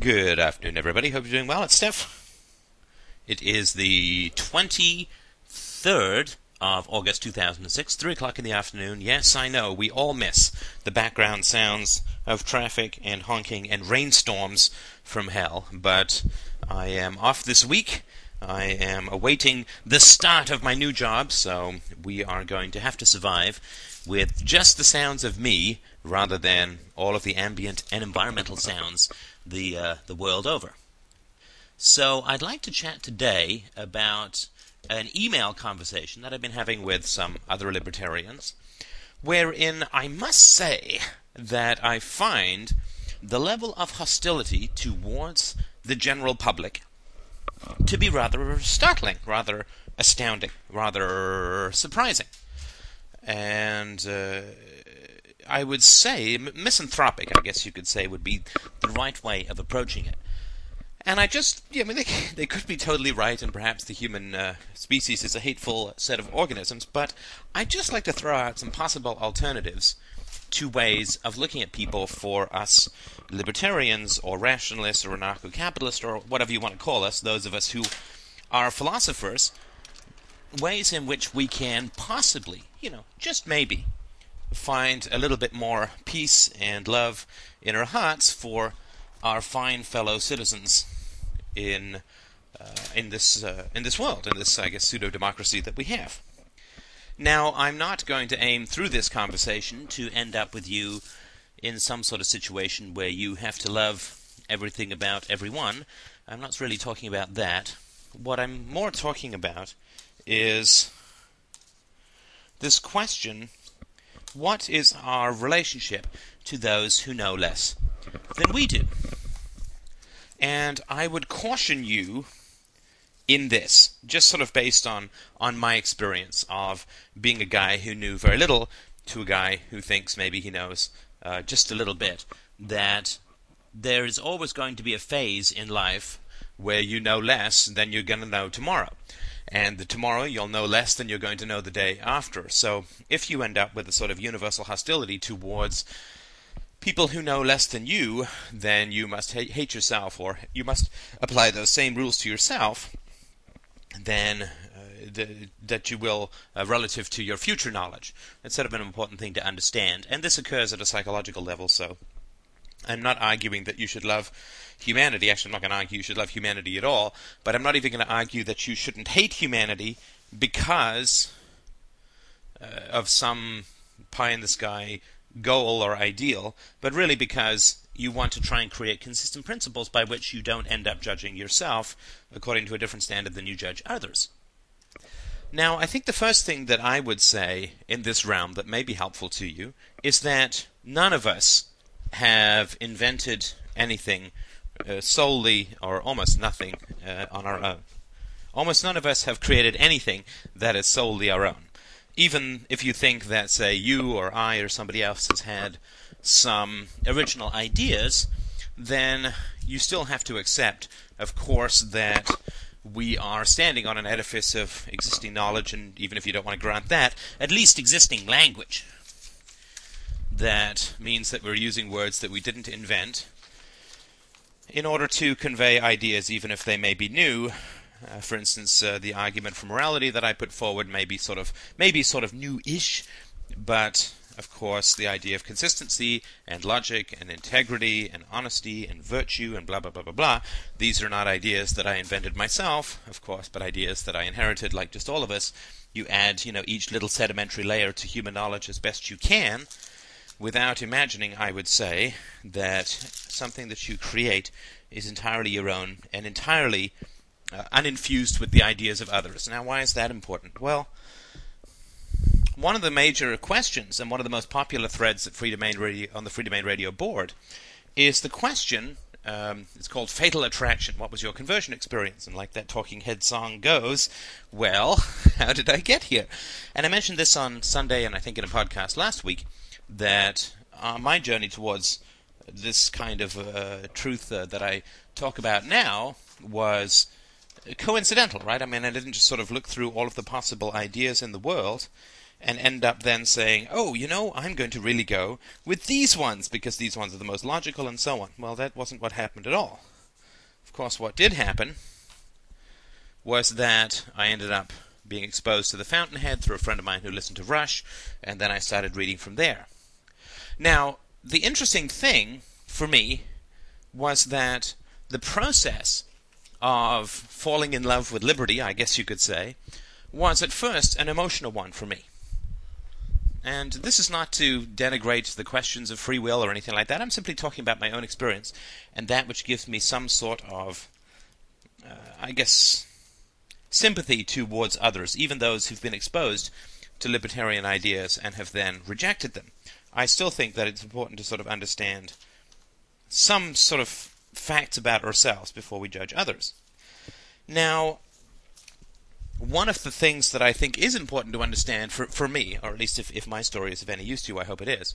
Good afternoon, everybody. Hope you're doing well. It's Steph. It is the 23rd of August 2006, 3 o'clock in the afternoon. Yes, I know, we all miss the background sounds of traffic and honking and rainstorms from hell, but I am off this week. I am awaiting the start of my new job, so we are going to have to survive with just the sounds of me rather than all of the ambient and environmental sounds the uh, the world over. So I'd like to chat today about an email conversation that I've been having with some other libertarians, wherein I must say that I find the level of hostility towards the general public to be rather startling, rather astounding, rather surprising. And uh, I would say misanthropic, I guess you could say, would be the right way of approaching it. And I just, yeah, I mean, they, they could be totally right, and perhaps the human uh, species is a hateful set of organisms, but I just like to throw out some possible alternatives to ways of looking at people for us libertarians or rationalists or anarcho capitalists or whatever you want to call us, those of us who are philosophers, ways in which we can possibly, you know, just maybe, find a little bit more peace and love in our hearts for our fine fellow citizens in uh, in this uh, in this world, in this I guess pseudo democracy that we have. Now, I'm not going to aim through this conversation to end up with you in some sort of situation where you have to love everything about everyone. I'm not really talking about that. What I'm more talking about is this question what is our relationship to those who know less than we do? And I would caution you in this, just sort of based on, on my experience of being a guy who knew very little to a guy who thinks maybe he knows uh, just a little bit, that there is always going to be a phase in life where you know less than you're going to know tomorrow and the tomorrow you'll know less than you're going to know the day after. So if you end up with a sort of universal hostility towards people who know less than you, then you must ha- hate yourself, or you must apply those same rules to yourself. Then uh, the, that you will uh, relative to your future knowledge. It's sort of an important thing to understand, and this occurs at a psychological level. So I'm not arguing that you should love humanity. Actually, I'm not going to argue you should love humanity at all, but I'm not even going to argue that you shouldn't hate humanity because uh, of some pie in the sky goal or ideal, but really because you want to try and create consistent principles by which you don't end up judging yourself according to a different standard than you judge others. Now, I think the first thing that I would say in this realm that may be helpful to you is that none of us have invented anything uh, solely or almost nothing uh, on our own. Almost none of us have created anything that is solely our own. Even if you think that, say, you or I or somebody else has had some original ideas, then you still have to accept, of course, that we are standing on an edifice of existing knowledge, and even if you don't want to grant that, at least existing language. That means that we're using words that we didn't invent, in order to convey ideas, even if they may be new. Uh, for instance, uh, the argument for morality that I put forward may be sort of maybe sort of new-ish, but of course, the idea of consistency and logic and integrity and honesty and virtue and blah blah blah blah blah. These are not ideas that I invented myself, of course, but ideas that I inherited, like just all of us. You add, you know, each little sedimentary layer to human knowledge as best you can, without imagining, I would say, that something that you create is entirely your own and entirely uh, uninfused with the ideas of others. Now, why is that important? Well, one of the major questions and one of the most popular threads Freedomain Radio, on the Freedomain Radio board is the question. Um, it's called Fatal Attraction. What was your conversion experience? And like that Talking Head song goes, well, how did I get here? And I mentioned this on Sunday and I think in a podcast last week that uh, my journey towards this kind of uh, truth uh, that I talk about now was coincidental, right? I mean, I didn't just sort of look through all of the possible ideas in the world and end up then saying, oh, you know, I'm going to really go with these ones because these ones are the most logical and so on. Well, that wasn't what happened at all. Of course, what did happen was that I ended up being exposed to the Fountainhead through a friend of mine who listened to Rush, and then I started reading from there. Now, the interesting thing for me was that the process of falling in love with liberty, I guess you could say, was at first an emotional one for me. And this is not to denigrate the questions of free will or anything like that. I'm simply talking about my own experience and that which gives me some sort of, uh, I guess, sympathy towards others, even those who've been exposed to libertarian ideas and have then rejected them. I still think that it's important to sort of understand some sort of facts about ourselves before we judge others. Now, one of the things that I think is important to understand for, for me, or at least if, if my story is of any use to you, I hope it is,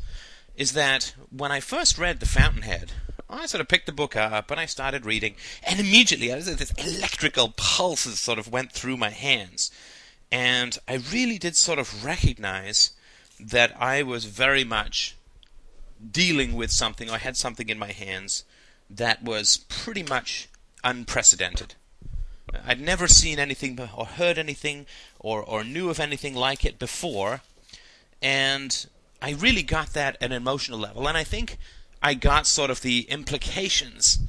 is that when I first read The Fountainhead, I sort of picked the book up and I started reading, and immediately I was, this electrical pulses sort of went through my hands. And I really did sort of recognize that I was very much dealing with something, I had something in my hands that was pretty much unprecedented. I'd never seen anything or heard anything or, or knew of anything like it before, and I really got that at an emotional level. And I think I got sort of the implications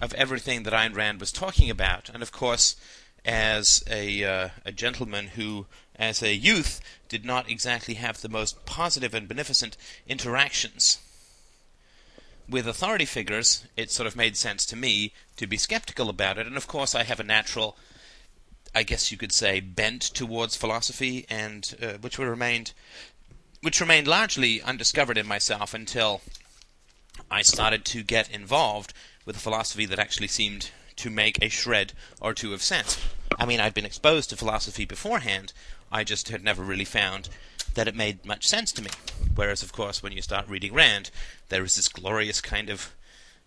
of everything that Ayn Rand was talking about. And of course, as a, uh, a gentleman who, as a youth, did not exactly have the most positive and beneficent interactions with authority figures, it sort of made sense to me to be skeptical about it. And of course, I have a natural, I guess you could say, bent towards philosophy, and uh, which remained, which remained largely undiscovered in myself until I started to get involved with a philosophy that actually seemed to make a shred or two of sense. I mean, I'd been exposed to philosophy beforehand. I just had never really found that it made much sense to me. Whereas, of course, when you start reading Rand, there is this glorious kind of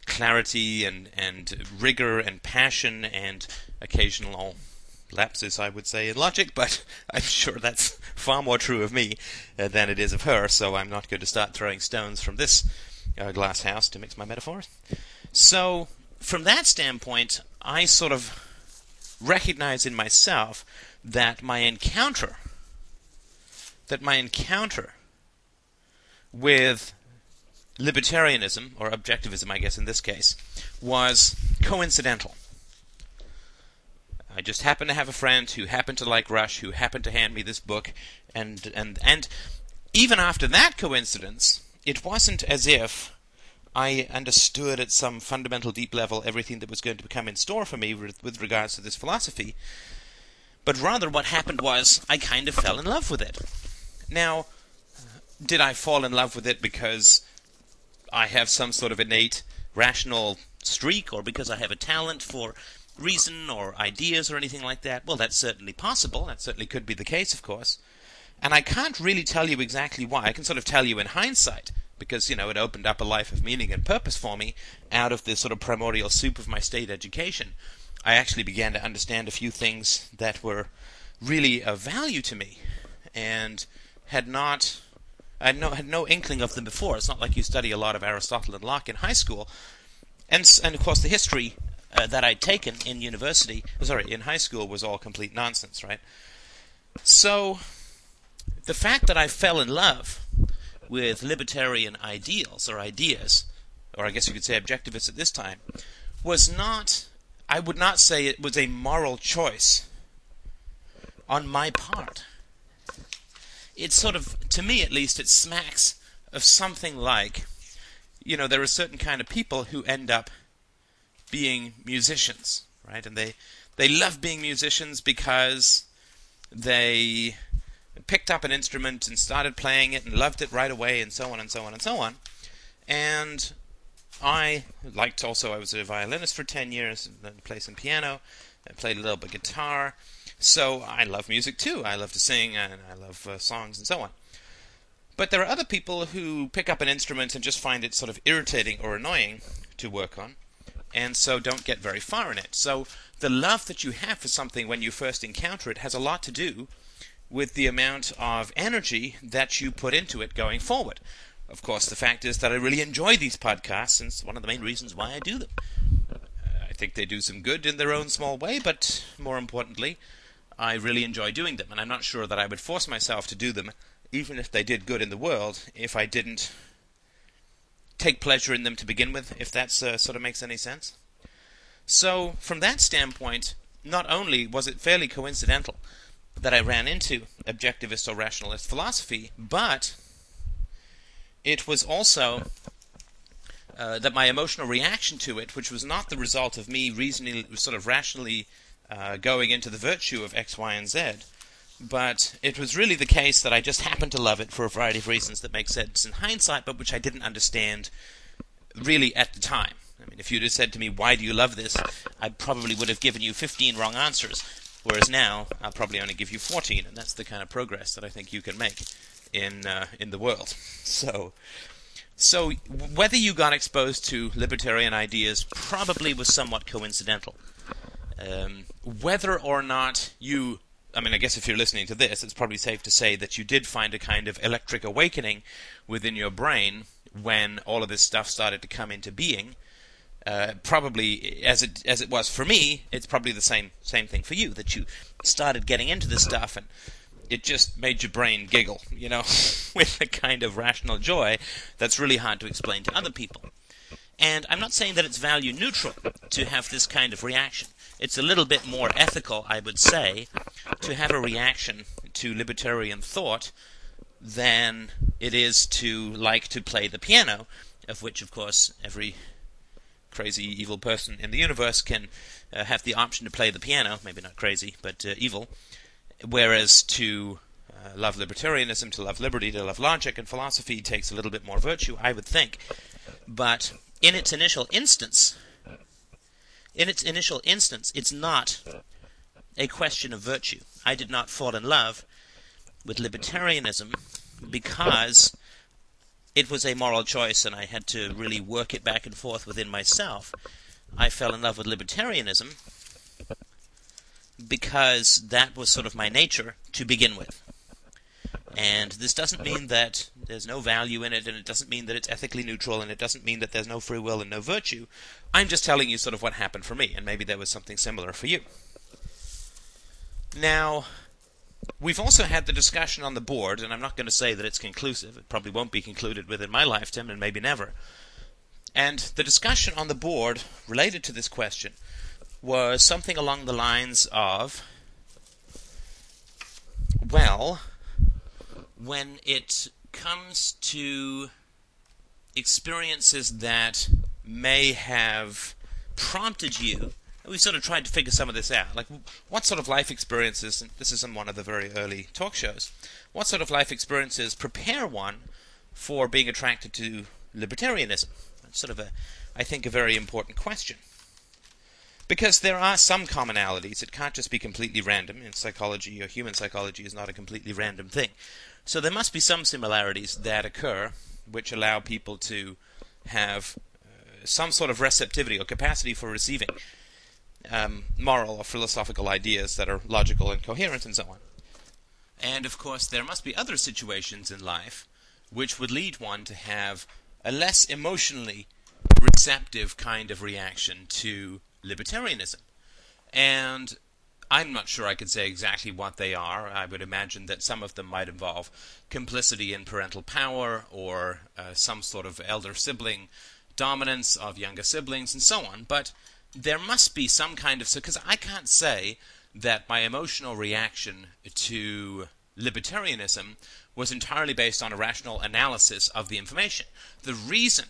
clarity and, and rigor and passion and occasional lapses, I would say, in logic, but I'm sure that's far more true of me uh, than it is of her, so I'm not going to start throwing stones from this uh, glass house to mix my metaphors. So, from that standpoint, I sort of recognize in myself that my encounter that my encounter with libertarianism, or objectivism, I guess in this case, was coincidental. I just happened to have a friend who happened to like Rush, who happened to hand me this book, and and and even after that coincidence, it wasn't as if I understood at some fundamental deep level everything that was going to become in store for me with regards to this philosophy. But rather, what happened was I kind of fell in love with it. Now, did I fall in love with it because I have some sort of innate rational streak or because I have a talent for reason or ideas or anything like that? Well, that's certainly possible. That certainly could be the case, of course. And I can't really tell you exactly why. I can sort of tell you in hindsight because, you know, it opened up a life of meaning and purpose for me out of the sort of primordial soup of my state education. I actually began to understand a few things that were really of value to me. And had not I had no, had no inkling of them before. It's not like you study a lot of Aristotle and Locke in high school, and and of course the history uh, that I'd taken in university, oh, sorry, in high school was all complete nonsense, right? So the fact that I fell in love with libertarian ideals or ideas, or I guess you could say objectivists at this time, was not. I would not say it was a moral choice on my part it sort of, to me at least, it smacks of something like, you know, there are certain kind of people who end up being musicians, right? And they they love being musicians because they picked up an instrument and started playing it and loved it right away and so on and so on and so on. And I liked also I was a violinist for 10 years, played some piano, I played a little bit guitar, so I love music too. I love to sing and I love uh, songs and so on. But there are other people who pick up an instrument and just find it sort of irritating or annoying to work on, and so don't get very far in it. So the love that you have for something when you first encounter it has a lot to do with the amount of energy that you put into it going forward. Of course, the fact is that I really enjoy these podcasts, and it's one of the main reasons why I do them. Uh, I think they do some good in their own small way, but more importantly, I really enjoy doing them, and I'm not sure that I would force myself to do them, even if they did good in the world, if I didn't take pleasure in them to begin with, if that uh, sort of makes any sense. So, from that standpoint, not only was it fairly coincidental that I ran into objectivist or rationalist philosophy, but it was also uh, that my emotional reaction to it, which was not the result of me reasoning, sort of rationally uh, going into the virtue of X, Y, and Z, but it was really the case that I just happened to love it for a variety of reasons that make sense in hindsight, but which I didn't understand really at the time. I mean, if you'd have said to me, "Why do you love this?" I probably would have given you 15 wrong answers. Whereas now, I'll probably only give you 14, and that's the kind of progress that I think you can make in uh, in the world. So, so whether you got exposed to libertarian ideas probably was somewhat coincidental. Um, whether or not you I mean, I guess if you're listening to this, it's probably safe to say that you did find a kind of electric awakening within your brain when all of this stuff started to come into being. Uh, probably as it as it was for me, it's probably the same same thing for you that you started getting into this stuff and it just made your brain giggle, you know, with a kind of rational joy that's really hard to explain to other people. And I'm not saying that it's value neutral to have this kind of reaction. It's a little bit more ethical, I would say, to have a reaction to libertarian thought than it is to like to play the piano, of which, of course, every crazy evil person in the universe can uh, have the option to play the piano. Maybe not crazy, but uh, evil. Whereas to uh, love libertarianism, to love liberty, to love logic and philosophy takes a little bit more virtue, I would think. But in its initial instance, in its initial instance, it's not a question of virtue. I did not fall in love with libertarianism because it was a moral choice and I had to really work it back and forth within myself. I fell in love with libertarianism because that was sort of my nature to begin with. And this doesn't mean that there's no value in it, and it doesn't mean that it's ethically neutral, and it doesn't mean that there's no free will and no virtue. I'm just telling you sort of what happened for me, and maybe there was something similar for you. Now, we've also had the discussion on the board, and I'm not going to say that it's conclusive. It probably won't be concluded within my lifetime, and maybe never. And the discussion on the board related to this question was something along the lines of well, when it comes to experiences that may have prompted you, we sort of tried to figure some of this out. Like, what sort of life experiences, this is in one of the very early talk shows, what sort of life experiences prepare one for being attracted to libertarianism? That's sort of a, I think, a very important question. Because there are some commonalities. It can't just be completely random. In psychology or human psychology is not a completely random thing. So there must be some similarities that occur which allow people to have uh, some sort of receptivity or capacity for receiving um, moral or philosophical ideas that are logical and coherent and so on. And of course, there must be other situations in life which would lead one to have a less emotionally receptive kind of reaction to libertarianism. And I'm not sure I could say exactly what they are. I would imagine that some of them might involve complicity in parental power or uh, some sort of elder sibling dominance of younger siblings and so on. But there must be some kind of So, because I can't say that my emotional reaction to libertarianism was entirely based on a rational analysis of the information. The reason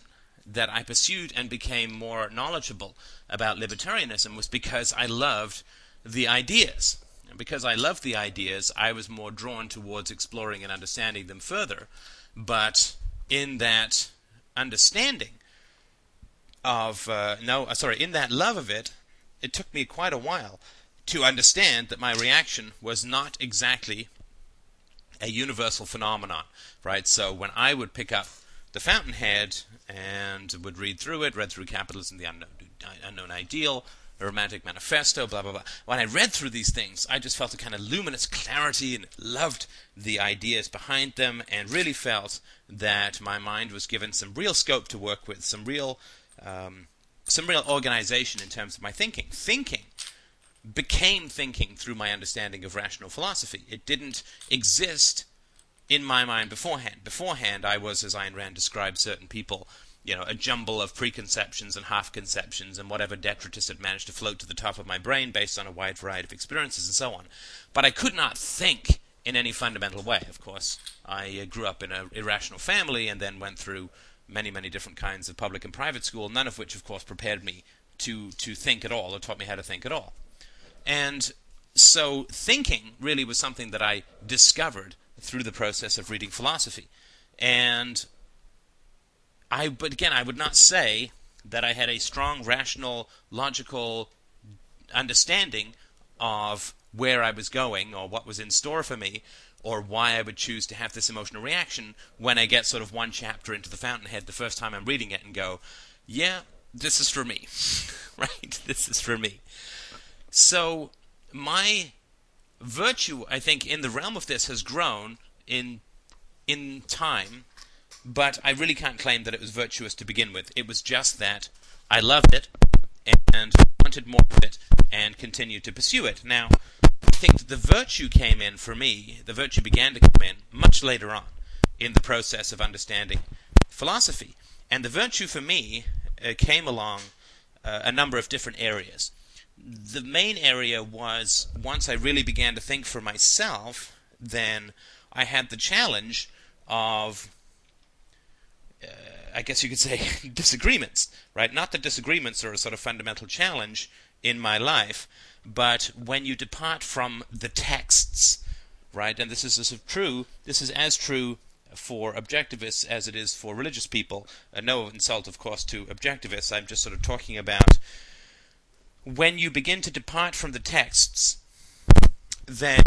that I pursued and became more knowledgeable about libertarianism was because I loved the ideas. And because I loved the ideas, I was more drawn towards exploring and understanding them further. But in that understanding of, uh, no, uh, sorry, in that love of it, it took me quite a while to understand that my reaction was not exactly a universal phenomenon, right? So when I would pick up the Fountainhead and would read through it, read through Capitalism, the Unknown, unknown Ideal, A Romantic Manifesto, blah, blah, blah. When I read through these things, I just felt a kind of luminous clarity and loved the ideas behind them and really felt that my mind was given some real scope to work with, some real. Um, some real organization in terms of my thinking. Thinking became thinking through my understanding of rational philosophy. It didn't exist in my mind beforehand. Beforehand, I was, as Ayn Rand described certain people, you know, a jumble of preconceptions and half conceptions and whatever detritus had managed to float to the top of my brain based on a wide variety of experiences and so on. But I could not think in any fundamental way, of course. I uh, grew up in an irrational family and then went through many, many different kinds of public and private school, none of which, of course, prepared me to, to think at all or taught me how to think at all. And so thinking really was something that I discovered through the process of reading philosophy. And I, but again, I would not say that I had a strong, rational, logical understanding of where I was going or what was in store for me or why I would choose to have this emotional reaction when I get sort of one chapter into the Fountainhead the first time I'm reading it and go, yeah, this is for me. right? This is for me. So my virtue, I think, in the realm of this has grown in in time, but I really can't claim that it was virtuous to begin with. It was just that I loved it and wanted more of it and continued to pursue it. Now, I think that the virtue came in for me, the virtue began to come in much later on in the process of understanding philosophy. And the virtue for me uh, came along uh, a number of different areas the main area was once I really began to think for myself, then I had the challenge of, uh, I guess you could say, disagreements, right? Not that disagreements are a sort of fundamental challenge in my life, but when you depart from the texts, right? And this is, this is true. This is as true for objectivists as it is for religious people. Uh, no insult, of course, to objectivists. I'm just sort of talking about when you begin to depart from the texts, then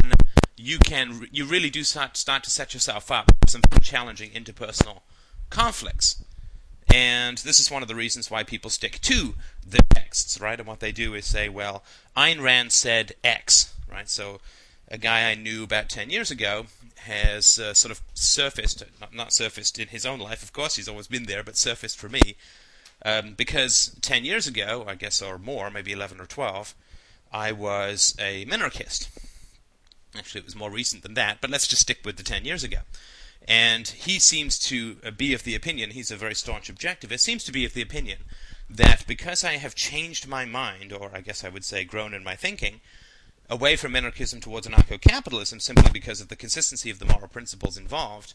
you can you really do start, start to set yourself up for some challenging interpersonal conflicts. And this is one of the reasons why people stick to the texts, right? And what they do is say, well, Ayn Rand said X, right? So a guy I knew about 10 years ago has uh, sort of surfaced, not, not surfaced in his own life, of course, he's always been there, but surfaced for me um, because 10 years ago, I guess, or more, maybe 11 or 12, I was a minarchist. Actually, it was more recent than that, but let's just stick with the 10 years ago. And he seems to uh, be of the opinion, he's a very staunch objectivist, seems to be of the opinion that because I have changed my mind, or I guess I would say grown in my thinking, away from minarchism towards anarcho capitalism simply because of the consistency of the moral principles involved,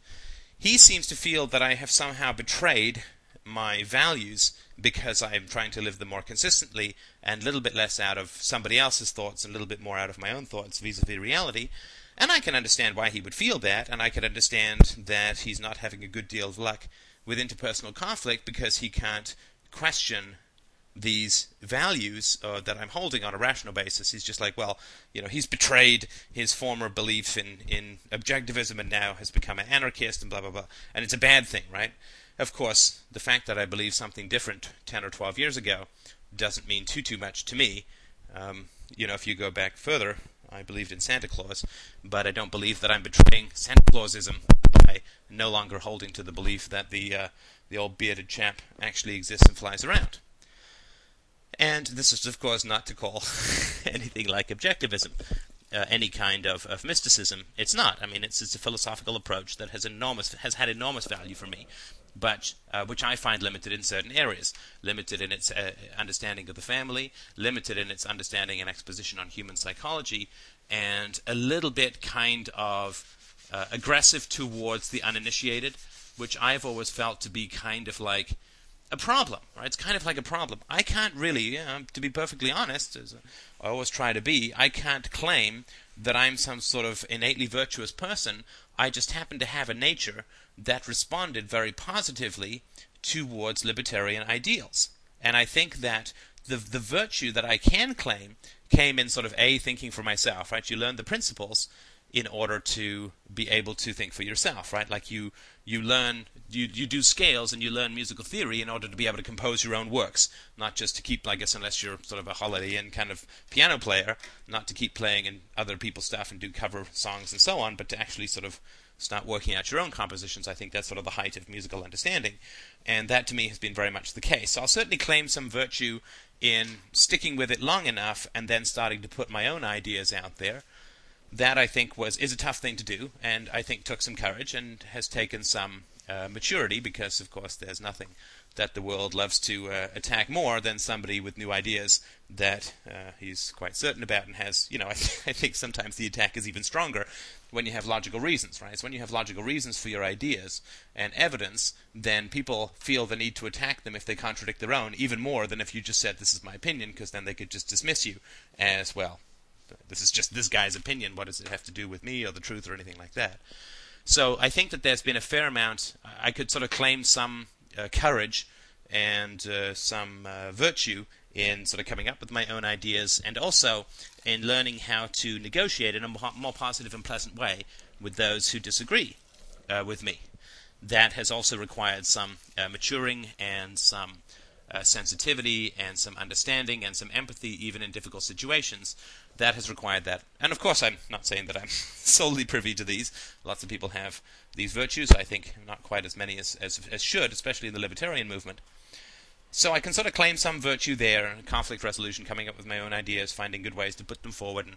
he seems to feel that I have somehow betrayed my values because I'm trying to live them more consistently and a little bit less out of somebody else's thoughts and a little bit more out of my own thoughts vis-a-vis reality. And I can understand why he would feel that, and I can understand that he's not having a good deal of luck with interpersonal conflict because he can't question these values uh, that I'm holding on a rational basis. He's just like, well, you know, he's betrayed his former belief in, in objectivism and now has become an anarchist and blah, blah, blah. And it's a bad thing, right? Of course, the fact that I believe something different 10 or 12 years ago doesn't mean too, too much to me. Um, you know, if you go back further, I believed in Santa Claus, but I don't believe that I'm betraying Santa Clausism by no longer holding to the belief that the uh, the old bearded chap actually exists and flies around. And this is, of course, not to call anything like objectivism uh, any kind of, of mysticism. It's not. I mean, it's, it's a philosophical approach that has enormous has had enormous value for me but uh, which I find limited in certain areas, limited in its uh, understanding of the family, limited in its understanding and exposition on human psychology, and a little bit kind of uh, aggressive towards the uninitiated, which I've always felt to be kind of like a problem. Right? It's kind of like a problem. I can't really, to be perfectly honest, as I always try to be, I can't claim that I'm some sort of innately virtuous person. I just happen to have a nature that responded very positively towards libertarian ideals. And I think that the the virtue that I can claim came in sort of a thinking for myself, right? You learn the principles, in order to be able to think for yourself, right? Like you you learn you you do scales and you learn musical theory in order to be able to compose your own works, not just to keep I guess unless you're sort of a Holiday Inn kind of piano player, not to keep playing in other people's stuff and do cover songs and so on, but to actually sort of start working out your own compositions. I think that's sort of the height of musical understanding, and that to me has been very much the case. So I'll certainly claim some virtue in sticking with it long enough and then starting to put my own ideas out there that I think was is a tough thing to do, and I think took some courage and has taken some uh, maturity because, of course, there's nothing that the world loves to uh, attack more than somebody with new ideas that uh, he's quite certain about and has. You know, I, th- I, think sometimes the attack is even stronger when you have logical reasons, right? It's when you have logical reasons for your ideas and evidence, then people feel the need to attack them if they contradict their own, even more than if you just said this is my opinion, because then they could just dismiss you as well this is just this guy's opinion. What does it have to do with me or the truth or anything like that? So I think that there's been a fair amount. I could sort of claim some uh, courage and uh, some uh, virtue in sort of coming up with my own ideas and also in learning how to negotiate in a more positive and pleasant way with those who disagree uh, with me. That has also required some uh, maturing and some uh, sensitivity and some understanding and some empathy, even in difficult situations, that has required that. And of course, I'm not saying that I'm solely privy to these. Lots of people have these virtues. I think not quite as many as, as, as should, especially in the libertarian movement. So I can sort of claim some virtue there, conflict resolution, coming up with my own ideas, finding good ways to put them forward, and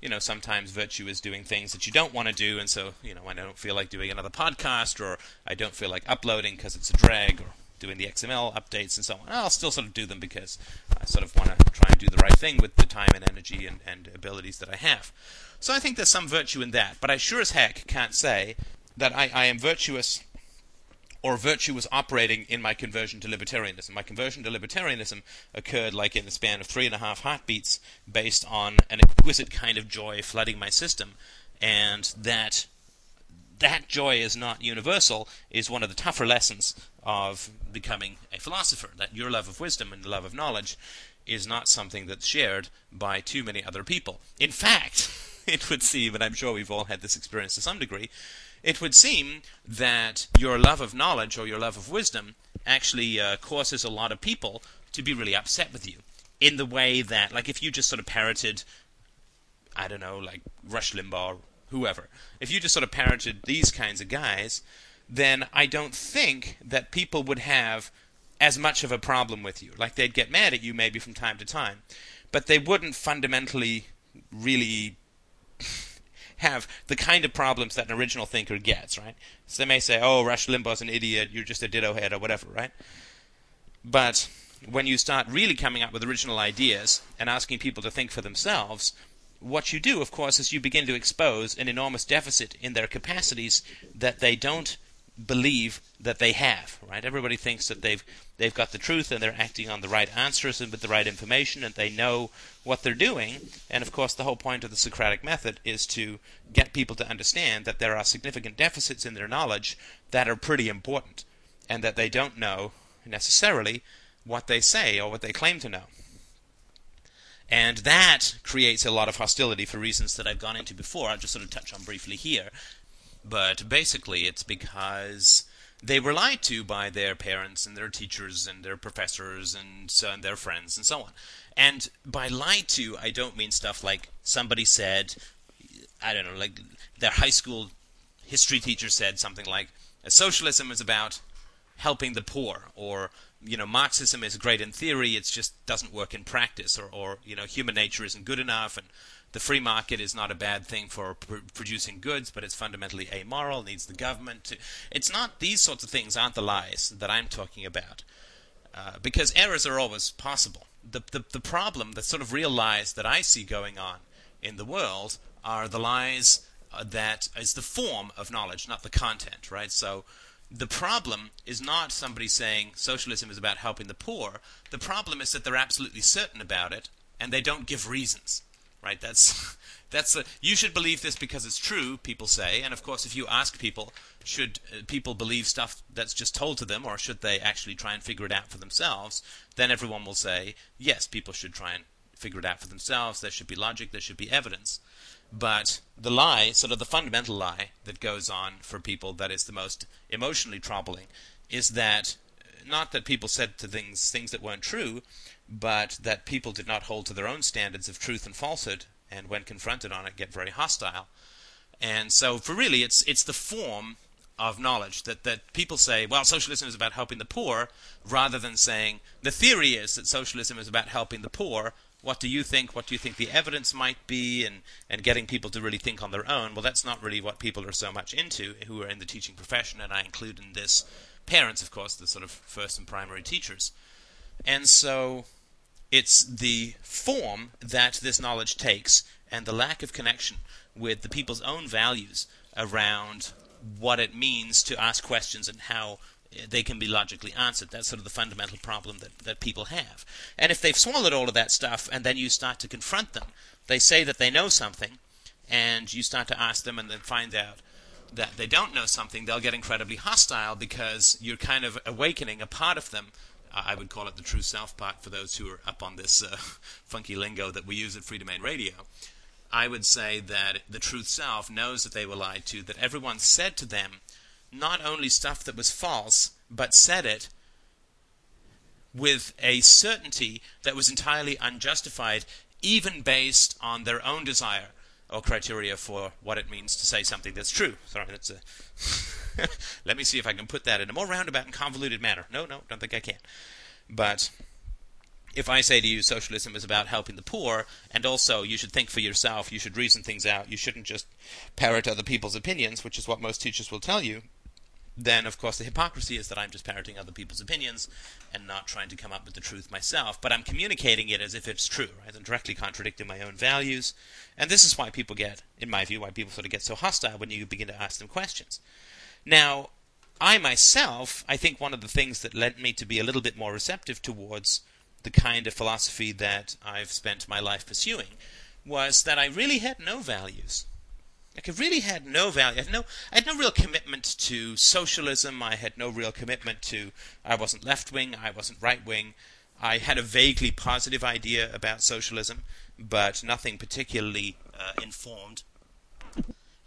you know sometimes virtue is doing things that you don't want to do, and so you know I don't feel like doing another podcast, or I don't feel like uploading because it's a drag, or doing the XML updates and so on. I'll still sort of do them because I sort of want to try and do the right thing with the time and energy and, and abilities that I have. So I think there's some virtue in that, but I sure as heck can't say that I, I am virtuous or virtue was operating in my conversion to libertarianism. My conversion to libertarianism occurred like in the span of three and a half heartbeats based on an exquisite kind of joy flooding my system, and that that joy is not universal is one of the tougher lessons of becoming a philosopher. That your love of wisdom and the love of knowledge is not something that's shared by too many other people. In fact, it would seem, and I'm sure we've all had this experience to some degree, it would seem that your love of knowledge or your love of wisdom actually uh, causes a lot of people to be really upset with you. In the way that, like, if you just sort of parroted, I don't know, like Rush Limbaugh whoever. If you just sort of parented these kinds of guys, then I don't think that people would have as much of a problem with you. Like they'd get mad at you maybe from time to time, but they wouldn't fundamentally really have the kind of problems that an original thinker gets, right? So they may say, "Oh, Rush Limbaugh's an idiot. You're just a ditto head, or whatever," right? But when you start really coming up with original ideas and asking people to think for themselves, what you do, of course, is you begin to expose an enormous deficit in their capacities that they don't believe that they have. Right? Everybody thinks that they've they've got the truth and they're acting on the right answers and with the right information and they know what they're doing. And of course, the whole point of the Socratic method is to get people to understand that there are significant deficits in their knowledge that are pretty important, and that they don't know necessarily what they say or what they claim to know. And that creates a lot of hostility for reasons that I've gone into before. I'll just sort of touch on briefly here. But basically, it's because they were lied to by their parents and their teachers and their professors and, so, and their friends and so on. And by lied to, I don't mean stuff like somebody said, I don't know, like their high school history teacher said something like, socialism is about helping the poor, or you know, Marxism is great in theory, it just doesn't work in practice, or, or you know, human nature isn't good enough, and the free market is not a bad thing for pr- producing goods, but it's fundamentally amoral, needs the government to. It's not these sorts of things aren't the lies that I'm talking about, uh, because errors are always possible. The, the the problem, the sort of real lies that I see going on in the world, are the lies uh, that is the form of knowledge, not the content, right? So the problem is not somebody saying socialism is about helping the poor. The problem is that they're absolutely certain about it and they don't give reasons. Right? That's that's a, you should believe this because it's true, people say. And of course, if you ask people, should uh, people believe stuff that's just told to them or should they actually try and figure it out for themselves? Then everyone will say, yes, people should try and figure it out for themselves. There should be logic. There should be evidence. But the lie, sort of the fundamental lie that goes on for people that is the most emotionally troubling, is that not that people said to things things that weren't true, but that people did not hold to their own standards of truth and falsehood, and when confronted on it, get very hostile. And so, for really, it's it's the form of knowledge that that people say, well, socialism is about helping the poor, rather than saying the theory is that socialism is about helping the poor. What do you think? What do you think the evidence might be? And and getting people to really think on their own. Well, that's not really what people are so much into who are in the teaching profession, and I include in this parents, of course, the sort of first and primary teachers. And so it's the form that this knowledge takes and the lack of connection with the people's own values around what it means to ask questions and how they can be logically answered. That's sort of the fundamental problem that, that people have. And if they've swallowed all of that stuff and then you start to confront them, they say that they know something, and you start to ask them and then find out that they don't know something, they'll get incredibly hostile because you're kind of awakening a part of them. I would call it the true self part for those who are up on this uh, funky lingo that we use at Freedomain Radio. I would say that the truth self knows that they were lied to, that everyone said to them not only stuff that was false, but said it with a certainty that was entirely unjustified, even based on their own desire or criteria for what it means to say something that's true. Sorry, that's a. Let me see if I can put that in a more roundabout and convoluted manner. No, no, don't think I can. But if I say to you socialism is about helping the poor, and also you should think for yourself, you should reason things out, you shouldn't just parrot other people's opinions, which is what most teachers will tell you, then of course the hypocrisy is that I'm just parroting other people's opinions and not trying to come up with the truth myself, but I'm communicating it as if it's true, right? I'm directly contradicting my own values, and this is why people get, in my view, why people sort of get so hostile when you begin to ask them questions. Now, I myself, I think one of the things that led me to be a little bit more receptive towards the kind of philosophy that I've spent my life pursuing was that I really had no values. Like I really had no value. I had no, I had no real commitment to socialism. I had no real commitment to. I wasn't left wing. I wasn't right wing. I had a vaguely positive idea about socialism, but nothing particularly uh, informed.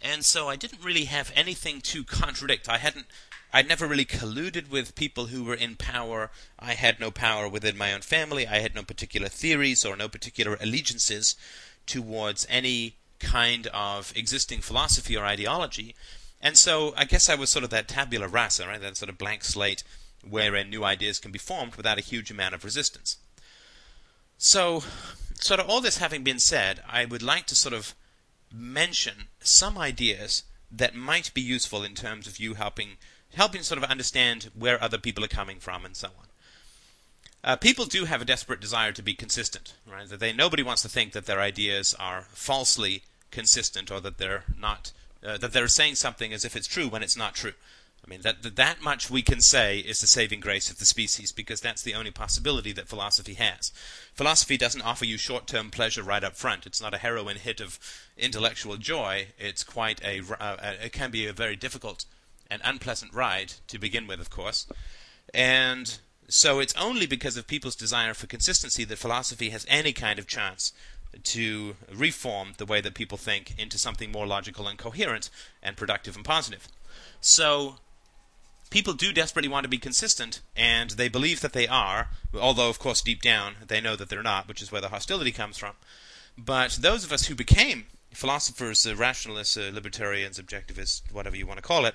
And so I didn't really have anything to contradict. I hadn't I never really colluded with people who were in power. I had no power within my own family. I had no particular theories or no particular allegiances towards any kind of existing philosophy or ideology. And so I guess I was sort of that tabula rasa, right? That sort of blank slate wherein new ideas can be formed without a huge amount of resistance. So, sort of all this having been said, I would like to sort of mention some ideas that might be useful in terms of you helping helping sort of understand where other people are coming from and so on. Uh, people do have a desperate desire to be consistent, right? That they nobody wants to think that their ideas are falsely consistent or that they're not uh, that they're saying something as if it's true when it's not true. I mean that that much we can say is the saving grace of the species because that's the only possibility that philosophy has. Philosophy doesn't offer you short-term pleasure right up front. It's not a heroin hit of intellectual joy. It's quite a uh, it can be a very difficult and unpleasant ride to begin with, of course. And so it's only because of people's desire for consistency that philosophy has any kind of chance to reform the way that people think into something more logical and coherent and productive and positive. So people do desperately want to be consistent, and they believe that they are, although, of course, deep down they know that they're not, which is where the hostility comes from. But those of us who became philosophers, uh, rationalists, uh, libertarians, objectivists, whatever you want to call it,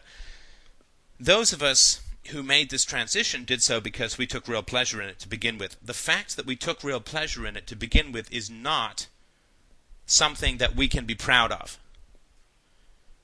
those of us who made this transition did so because we took real pleasure in it to begin with. The fact that we took real pleasure in it to begin with is not something that we can be proud of.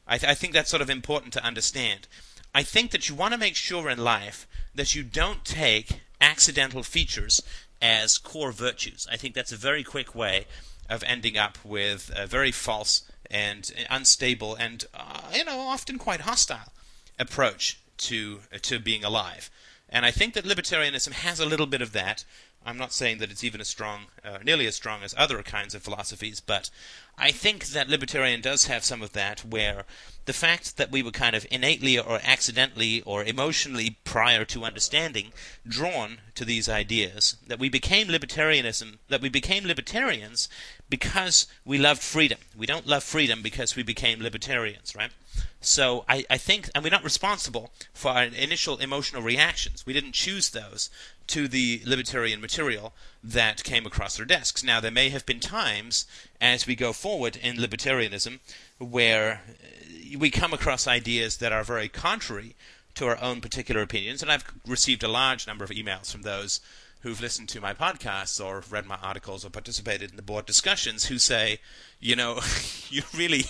I, th- I think that's sort of important to understand. I think that you want to make sure in life that you don't take accidental features as core virtues. I think that's a very quick way of ending up with a very false and unstable and, uh, you know, often quite hostile approach to to being alive. And I think that libertarianism has a little bit of that, I'm not saying that it's even as strong, uh, nearly as strong as other kinds of philosophies, but I think that libertarian does have some of that, where the fact that we were kind of innately or accidentally or emotionally prior to understanding drawn to these ideas, that we became libertarianism, that we became libertarians because we loved freedom. We don't love freedom because we became libertarians, right? So I, I think, and we're not responsible for our initial emotional reactions. We didn't choose those to the libertarian material that came across our desks. Now, there may have been times as we go forward in libertarianism where uh, we come across ideas that are very contrary to our own particular opinions, and I've received a large number of emails from those who've listened to my podcasts or read my articles or participated in the board discussions who say, you know, you're really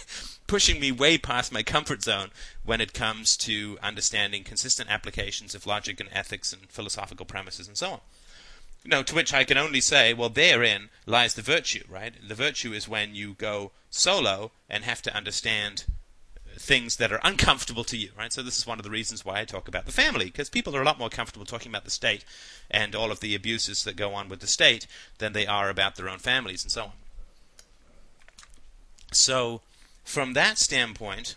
pushing me way past my comfort zone when it comes to understanding consistent applications of logic and ethics and philosophical premises and so on. You know, to which I can only say, well, therein lies the virtue, right? The virtue is when you go solo and have to understand things that are uncomfortable to you, right? So this is one of the reasons why I talk about the family, because people are a lot more comfortable talking about the state and all of the abuses that go on with the state than they are about their own families and so on. So, from that standpoint,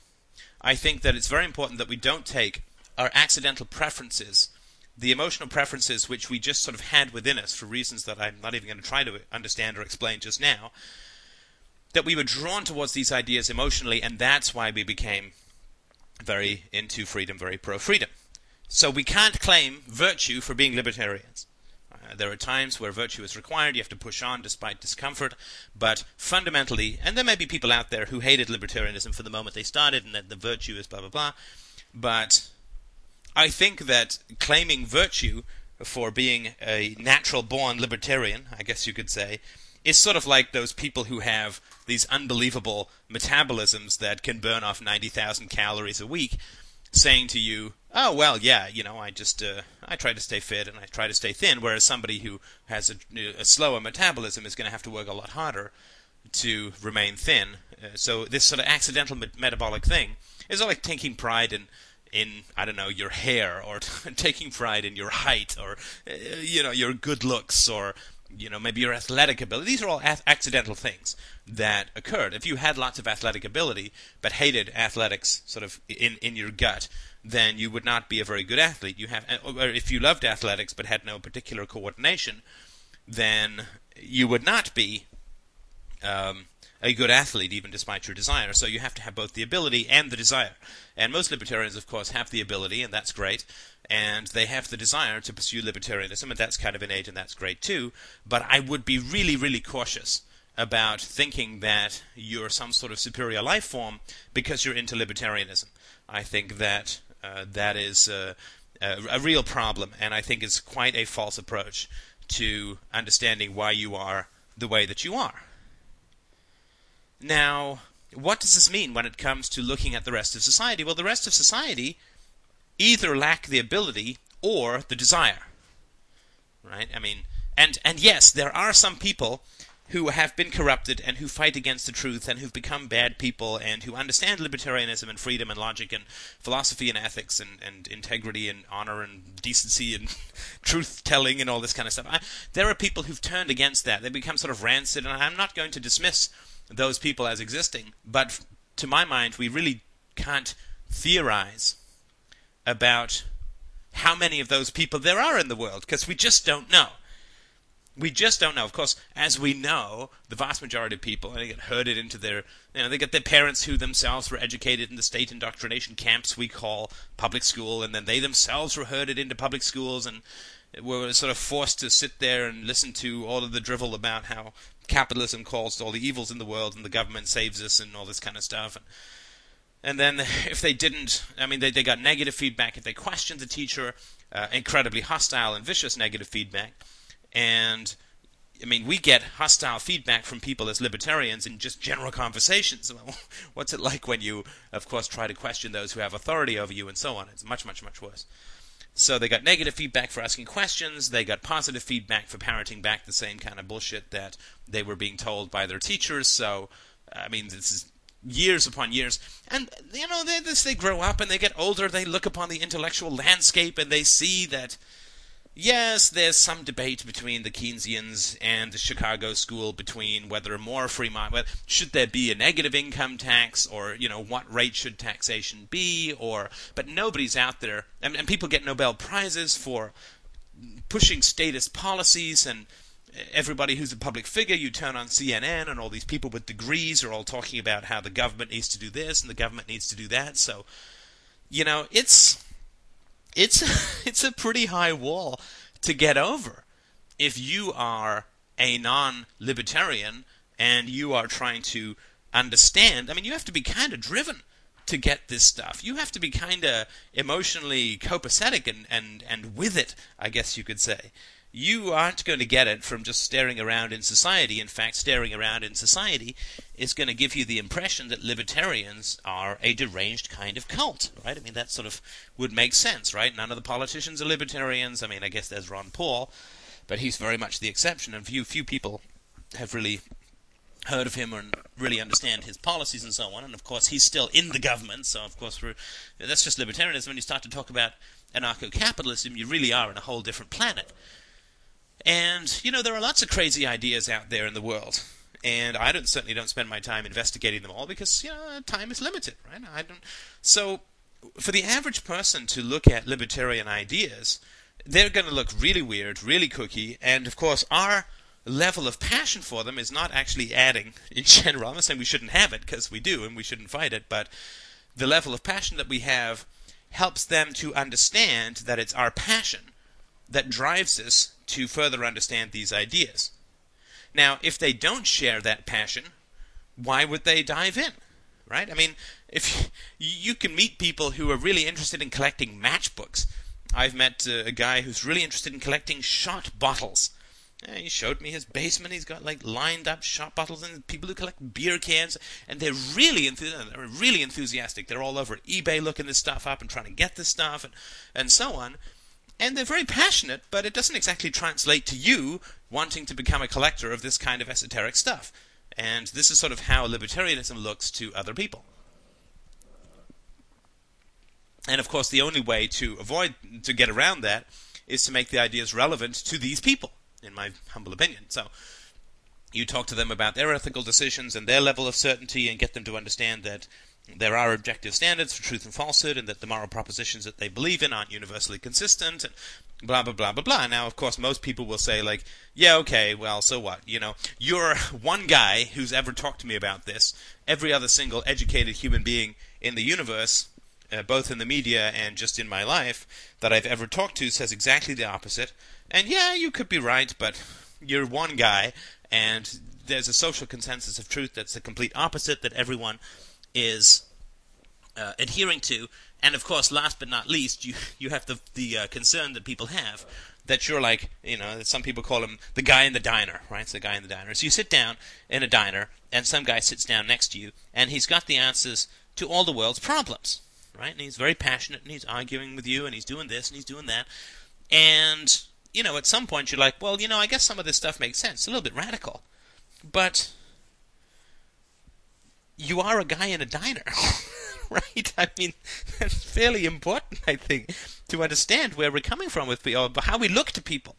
I think that it's very important that we don't take our accidental preferences, the emotional preferences which we just sort of had within us for reasons that I'm not even going to try to understand or explain just now, that we were drawn towards these ideas emotionally, and that's why we became very into freedom, very pro freedom. So we can't claim virtue for being libertarians. Uh, there are times where virtue is required, you have to push on despite discomfort, but fundamentally, and there may be people out there who hated libertarianism for the moment they started, and that the virtue is blah blah blah, but I think that claiming virtue for being a natural born libertarian, I guess you could say, is sort of like those people who have these unbelievable metabolisms that can burn off 90,000 calories a week, saying to you, "Oh well, yeah, you know, I just uh, I try to stay fit and I try to stay thin," whereas somebody who has a, a slower metabolism is going to have to work a lot harder to remain thin. Uh, so this sort of accidental me- metabolic thing is like taking pride in in I don't know your hair or taking pride in your height or uh, you know your good looks or you know, maybe your athletic ability. These are all accidental things that occurred. If you had lots of athletic ability but hated athletics sort of in, in your gut, then you would not be a very good athlete. You have, or if you loved athletics but had no particular coordination, then you would not be um, a good athlete, even despite your desire. So you have to have both the ability and the desire. And most libertarians, of course, have the ability, and that's great and they have the desire to pursue libertarianism, and that's kind of innate, and that's great too. But I would be really, really cautious about thinking that you're some sort of superior life form because you're into libertarianism. I think that uh, that is uh, a, a real problem, and I think it's quite a false approach to understanding why you are the way that you are. Now, what does this mean when it comes to looking at the rest of society? Well, the rest of society either lack the ability or the desire. Right? I mean, and and yes, there are some people who have been corrupted and who fight against the truth and who've become bad people and who understand libertarianism and freedom and logic and philosophy and ethics and, and integrity and honor and decency and truth telling and all this kind of stuff. I, there are people who've turned against that. They become sort of rancid, and I'm not going to dismiss those people as existing, but to my mind, we really can't theorize about how many of those people there are in the world because we just don't know. We just don't know. Of course, as we know, the vast majority of people they get herded into their, you know, they get their parents who themselves were educated in the state indoctrination camps we call public school, and then they themselves were herded into public schools and were sort of forced to sit there and listen to all of the drivel about how capitalism caused all the evils in the world and the government saves us and all this kind of stuff. And, and then if they didn't, I mean, they, they got negative feedback. If they questioned the teacher, uh, incredibly hostile and vicious negative feedback. And I mean, we get hostile feedback from people as libertarians in just general conversations. What's it like when you, of course, try to question those who have authority over you and so on? It's much, much, much worse. So they got negative feedback for asking questions. They got positive feedback for parroting back the same kind of bullshit that they were being told by their teachers. So, I mean, this is years upon years. And, you know, they, this, they grow up and they get older, they look upon the intellectual landscape and they see that yes, there's some debate between the Keynesians and the Chicago School between whether more free market should there be a negative income tax or you know what rate should taxation be or but nobody's out there and, and people get Nobel prizes for pushing statist policies and everybody who's a public figure, you turn on CNN and all these people with degrees are all talking about how the government needs to do this and the government needs to do that. So, you know, it's it's it's a pretty high wall to get over if you are a non-libertarian and you are trying to understand. I mean, you have to be kind of driven to get this stuff. You have to be kind of emotionally copacetic and, and, and with it, I guess you could say you aren't going to get it from just staring around in society. In fact, staring around in society is going to give you the impression that libertarians are a deranged kind of cult, right? I mean, that sort of would make sense, right? None of the politicians are libertarians. I mean, I guess there's Ron Paul, but he's very much the exception, and few few people have really heard of him and really understand his policies and so on. And of course, he's still in the government, so of course, that's just libertarianism. When you start to talk about anarcho-capitalism, you really are in a whole different planet. And, you know, there are lots of crazy ideas out there in the world. And I don't, certainly don't spend my time investigating them all because, you know, time is limited, right? I don't. So, for the average person to look at libertarian ideas, they're going to look really weird, really kooky, and of course, our level of passion for them is not actually adding in general. I'm not saying we shouldn't have it because we do and we shouldn't fight it, but the level of passion that we have helps them to understand that it's our passion that drives us to further understand these ideas. Now, if they don't share that passion, why would they dive in? Right? I mean, if you can meet people who are really interested in collecting matchbooks. I've met uh, a guy who's really interested in collecting shot bottles. He showed me his basement. He's got like lined up shot bottles and people who collect beer cans, and they're really enthu- they're really enthusiastic. They're all over eBay looking this stuff up and trying to get this stuff and and so on and they're very passionate, but it doesn't exactly translate to you wanting to become a collector of this kind of esoteric stuff. And this is sort of how libertarianism looks to other people. And of course, the only way to avoid, to get around that, is to make the ideas relevant to these people, in my humble opinion. So, you talk to them about their ethical decisions and their level of certainty and get them to understand that there are objective standards for truth and falsehood, and that the moral propositions that they believe in aren't universally consistent, and blah blah blah blah blah. Now, of course, most people will say like, "Yeah, okay, well, so what? You know, you're one guy who's ever talked to me about this. Every other single educated human being in the universe." Uh, both in the media and just in my life, that I've ever talked to says exactly the opposite. And yeah, you could be right, but you're one guy, and there's a social consensus of truth that's the complete opposite that everyone is uh, adhering to. And of course, last but not least, you you have the the uh, concern that people have that you're like, you know, some people call him the guy in the diner, right? It's the guy in the diner. So you sit down in a diner, and some guy sits down next to you, and he's got the answers to all the world's problems, right? And he's very passionate, and he's arguing with you, and he's doing this, and he's doing that. And, you know, at some point you're like, well, you know, I guess some of this stuff makes sense. It's a little bit radical. But you are a guy in a diner, right? I mean, that's fairly important, I think, to understand where we're coming from with or how we look to people.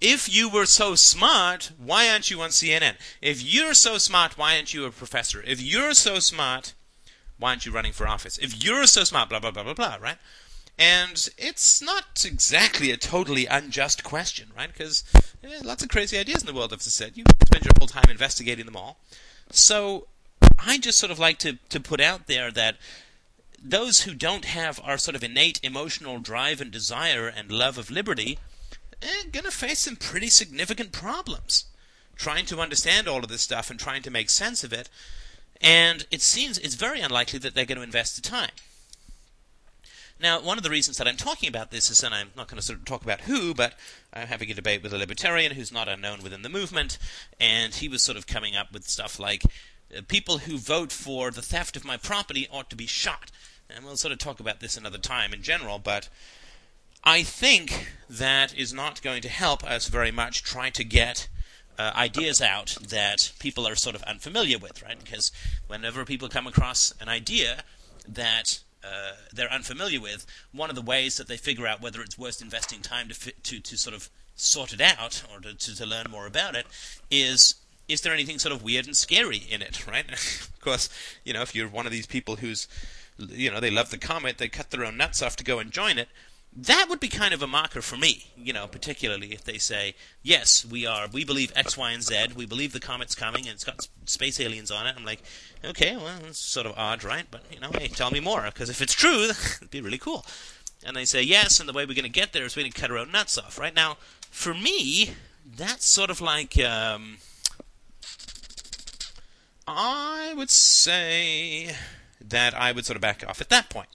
If you were so smart, why aren't you on CNN? If you're so smart, why aren't you a professor? If you're so smart, why aren't you running for office? If you're so smart, blah, blah, blah, blah, blah, right? And it's not exactly a totally unjust question, right? Because eh, lots of crazy ideas in the world, as I said. You spend your whole time investigating them all. So I just sort of like to, to put out there that those who don't have our sort of innate emotional drive and desire and love of liberty are eh, going to face some pretty significant problems trying to understand all of this stuff and trying to make sense of it. And it seems it's very unlikely that they're going to invest the time. Now, one of the reasons that I'm talking about this is, and I'm not going to sort of talk about who, but I'm having a debate with a libertarian who's not unknown within the movement, and he was sort of coming up with stuff like people who vote for the theft of my property ought to be shot. And we'll sort of talk about this another time in general, but I think that is not going to help us very much try to get uh, ideas out that people are sort of unfamiliar with, right? Because whenever people come across an idea that uh, they're unfamiliar with, one of the ways that they figure out whether it's worth investing time to fi- to to sort of sort it out or to, to, to learn more about it is is there anything sort of weird and scary in it, right? of course, you know, if you're one of these people who's, you know, they love the comet, they cut their own nuts off to go and join it, that would be kind of a marker for me, you know, particularly if they say, yes, we are, we believe X, Y, and Z, we believe the comet's coming and it's got space aliens on it. I'm like, okay, well, it's sort of odd, right? But, you know, hey, tell me more, because if it's true, it'd be really cool. And they say, yes, and the way we're going to get there is we're going to cut our own nuts off, right? Now, for me, that's sort of like, um, I would say that I would sort of back off at that point.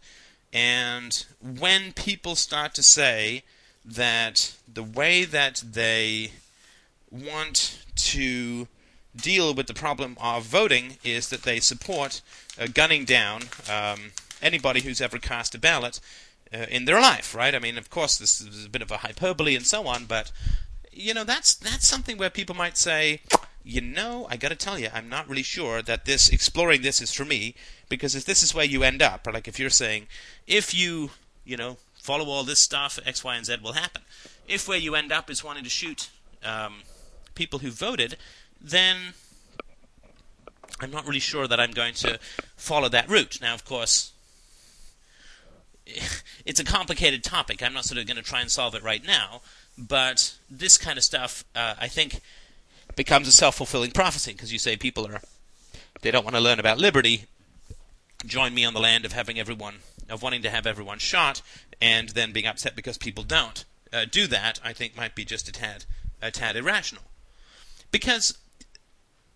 And when people start to say that the way that they want to deal with the problem of voting is that they support uh, gunning down um, anybody who's ever cast a ballot uh, in their life, right? I mean, of course, this is a bit of a hyperbole and so on, but you know, that's that's something where people might say, you know, I got to tell you, I'm not really sure that this exploring this is for me because if this is where you end up, or like if you're saying, if you, you know, follow all this stuff, X, Y, and Z will happen. If where you end up is wanting to shoot um, people who voted, then I'm not really sure that I'm going to follow that route. Now, of course, it's a complicated topic. I'm not sort of going to try and solve it right now, but this kind of stuff, uh, I think becomes a self-fulfilling prophecy because you say people are they don't want to learn about liberty. Join me on the land of having everyone of wanting to have everyone shot and then being upset because people don't. Uh, do that i think might be just a tad a tad irrational. Because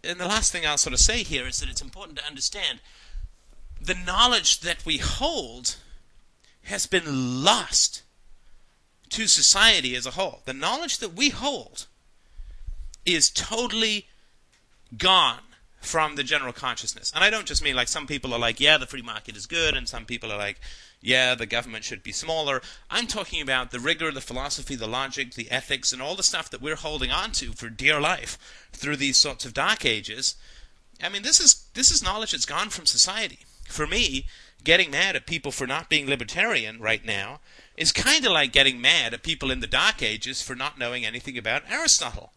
and the last thing i'll sort of say here is that it's important to understand the knowledge that we hold has been lost to society as a whole. The knowledge that we hold is totally gone from the general consciousness. And I don't just mean like some people are like, yeah, the free market is good, and some people are like, yeah, the government should be smaller. I'm talking about the rigor, the philosophy, the logic, the ethics, and all the stuff that we're holding on to for dear life through these sorts of dark ages. I mean, this is this is knowledge that's gone from society. For me, getting mad at people for not being libertarian right now is kind of like getting mad at people in the dark ages for not knowing anything about Aristotle.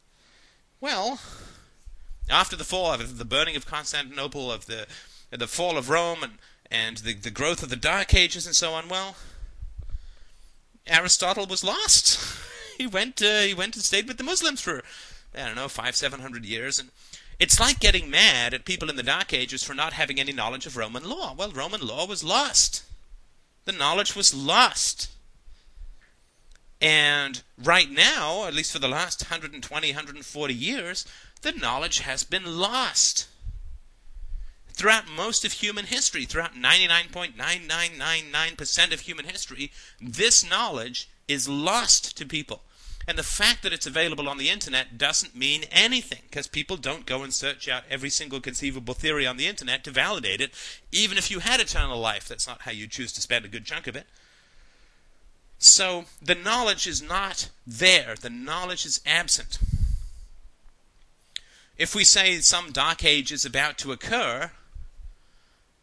Well, after the fall of the burning of Constantinople, of the the fall of Rome, and and the the growth of the Dark Ages and so on, well, Aristotle was lost. he went uh, he went and stayed with the Muslims for I don't know five seven hundred years, and it's like getting mad at people in the Dark Ages for not having any knowledge of Roman law. Well, Roman law was lost. The knowledge was lost. And right now, at least for the last 120, 140 years, the knowledge has been lost. Throughout most of human history, throughout 99.9999% of human history, this knowledge is lost to people. And the fact that it's available on the internet doesn't mean anything because people don't go and search out every single conceivable theory on the internet to validate it, even if you had eternal life. That's not how you choose to spend a good chunk of it. So the knowledge is not there, the knowledge is absent. If we say some dark age is about to occur,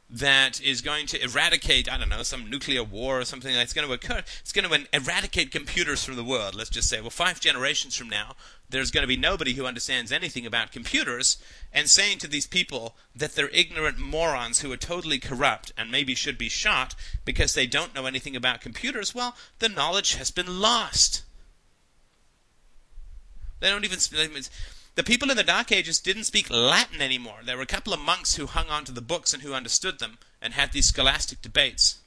that is going to eradicate, I don't know, some nuclear war or something that's going to occur. It's going to eradicate computers from the world. Let's just say, well, five generations from now, there's going to be nobody who understands anything about computers, and saying to these people that they're ignorant morons who are totally corrupt and maybe should be shot because they don't know anything about computers, well, the knowledge has been lost. They don't even. The people in the Dark Ages didn't speak Latin anymore. There were a couple of monks who hung on to the books and who understood them and had these scholastic debates.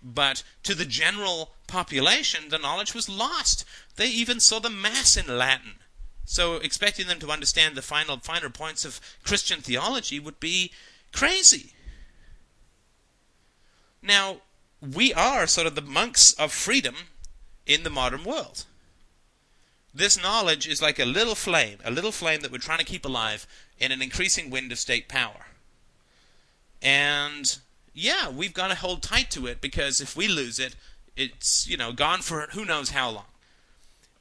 But to the general population, the knowledge was lost. They even saw the Mass in Latin. So expecting them to understand the final, finer points of Christian theology would be crazy. Now, we are sort of the monks of freedom in the modern world. This knowledge is like a little flame, a little flame that we're trying to keep alive in an increasing wind of state power. And yeah, we've got to hold tight to it because if we lose it, it's, you know, gone for who knows how long.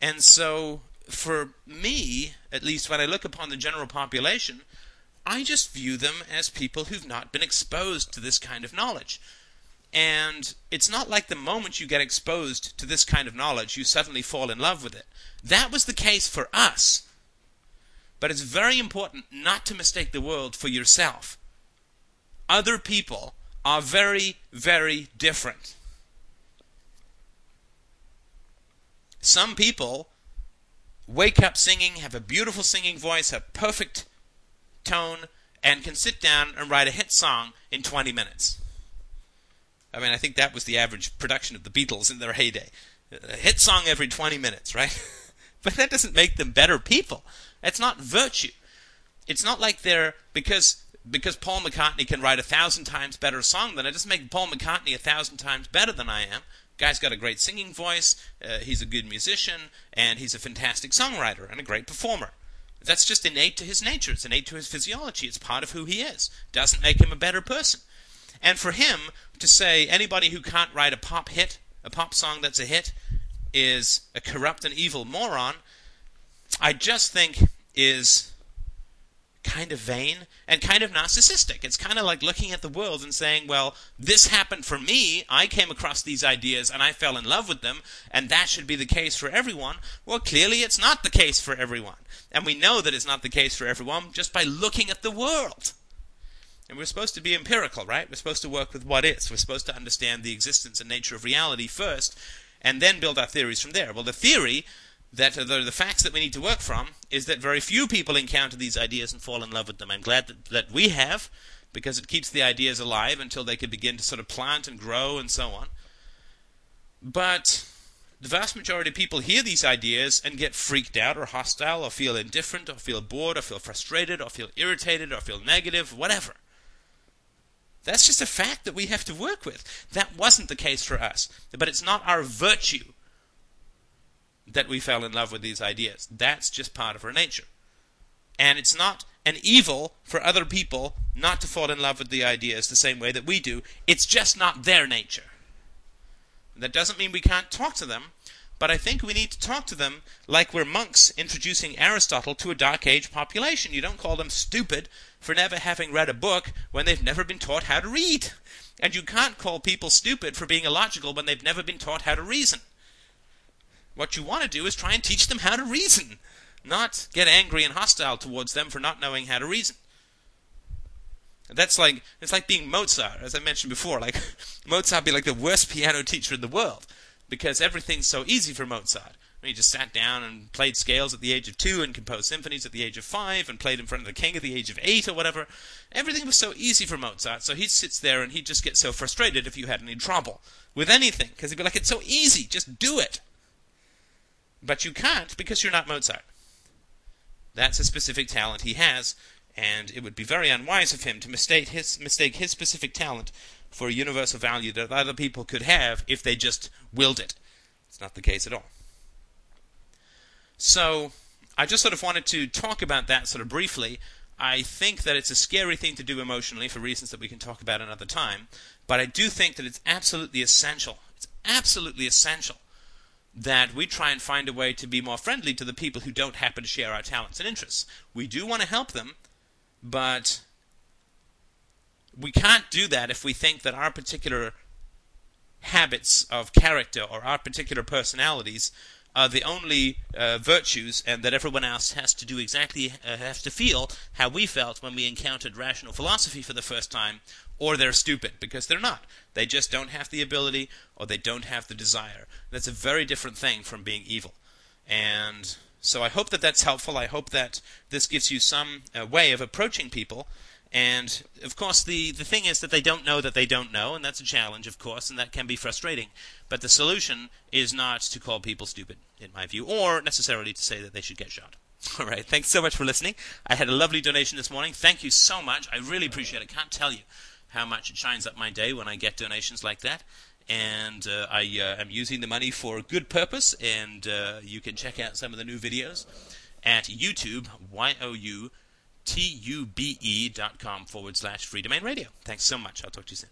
And so for me, at least when I look upon the general population, I just view them as people who've not been exposed to this kind of knowledge. And it's not like the moment you get exposed to this kind of knowledge, you suddenly fall in love with it. That was the case for us. But it's very important not to mistake the world for yourself. Other people are very, very different. Some people wake up singing, have a beautiful singing voice, have perfect tone, and can sit down and write a hit song in 20 minutes. I mean, I think that was the average production of the Beatles in their heyday. A hit song every 20 minutes, right? but that doesn't make them better people. It's not virtue. It's not like they're because because Paul McCartney can write a thousand times better song than it doesn't make Paul McCartney a thousand times better than I am. Guy's got a great singing voice. Uh, he's a good musician, and he's a fantastic songwriter and a great performer. That's just innate to his nature. It's innate to his physiology. It's part of who he is. Doesn't make him a better person. And for him to say anybody who can't write a pop hit, a pop song that's a hit, is a corrupt and evil moron, I just think is kind of vain and kind of narcissistic. It's kind of like looking at the world and saying, well, this happened for me. I came across these ideas and I fell in love with them, and that should be the case for everyone. Well, clearly it's not the case for everyone. And we know that it's not the case for everyone just by looking at the world. And we're supposed to be empirical, right? We're supposed to work with what is. We're supposed to understand the existence and nature of reality first, and then build our theories from there. Well, the theory that uh, the, the facts that we need to work from is that very few people encounter these ideas and fall in love with them. I'm glad that, that we have, because it keeps the ideas alive until they can begin to sort of plant and grow and so on. But the vast majority of people hear these ideas and get freaked out or hostile or feel indifferent or feel bored or feel frustrated or feel irritated or feel negative, whatever. That's just a fact that we have to work with. That wasn't the case for us. But it's not our virtue that we fell in love with these ideas. That's just part of our nature. And it's not an evil for other people not to fall in love with the ideas the same way that we do. It's just not their nature. That doesn't mean we can't talk to them, but I think we need to talk to them like we're monks introducing Aristotle to a Dark Age population. You don't call them stupid for never having read a book when they've never been taught how to read. And you can't call people stupid for being illogical when they've never been taught how to reason. What you want to do is try and teach them how to reason, not get angry and hostile towards them for not knowing how to reason. That's like it's like being Mozart, as I mentioned before. Like Mozart be like the worst piano teacher in the world because everything's so easy for Mozart. He just sat down and played scales at the age of two and composed symphonies at the age of five and played in front of the king at the age of eight or whatever. Everything was so easy for Mozart, so he sits there and he'd just get so frustrated if you had any trouble with anything because he'd be like, "It's so easy, just do it." But you can't because you're not Mozart. That's a specific talent he has, and it would be very unwise of him to mistake his mistake his specific talent for a universal value that other people could have if they just willed it. It's not the case at all. So, I just sort of wanted to talk about that sort of briefly. I think that it's a scary thing to do emotionally for reasons that we can talk about another time, but I do think that it's absolutely essential. It's absolutely essential that we try and find a way to be more friendly to the people who don't happen to share our talents and interests. We do want to help them, but we can't do that if we think that our particular habits of character or our particular personalities are the only uh, virtues, and that everyone else has to do exactly, uh, has to feel how we felt when we encountered rational philosophy for the first time, or they're stupid, because they're not. They just don't have the ability, or they don't have the desire. That's a very different thing from being evil. And so I hope that that's helpful. I hope that this gives you some uh, way of approaching people and of course, the, the thing is that they don't know that they don't know, and that's a challenge, of course, and that can be frustrating. But the solution is not to call people stupid, in my view, or necessarily to say that they should get shot. All right, thanks so much for listening. I had a lovely donation this morning. Thank you so much. I really appreciate it. Can't tell you how much it shines up my day when I get donations like that. And uh, I uh, am using the money for a good purpose, and uh, you can check out some of the new videos at YouTube, Y O U tube.com forward slash Freedomain Radio. Thanks so much. I'll talk to you soon.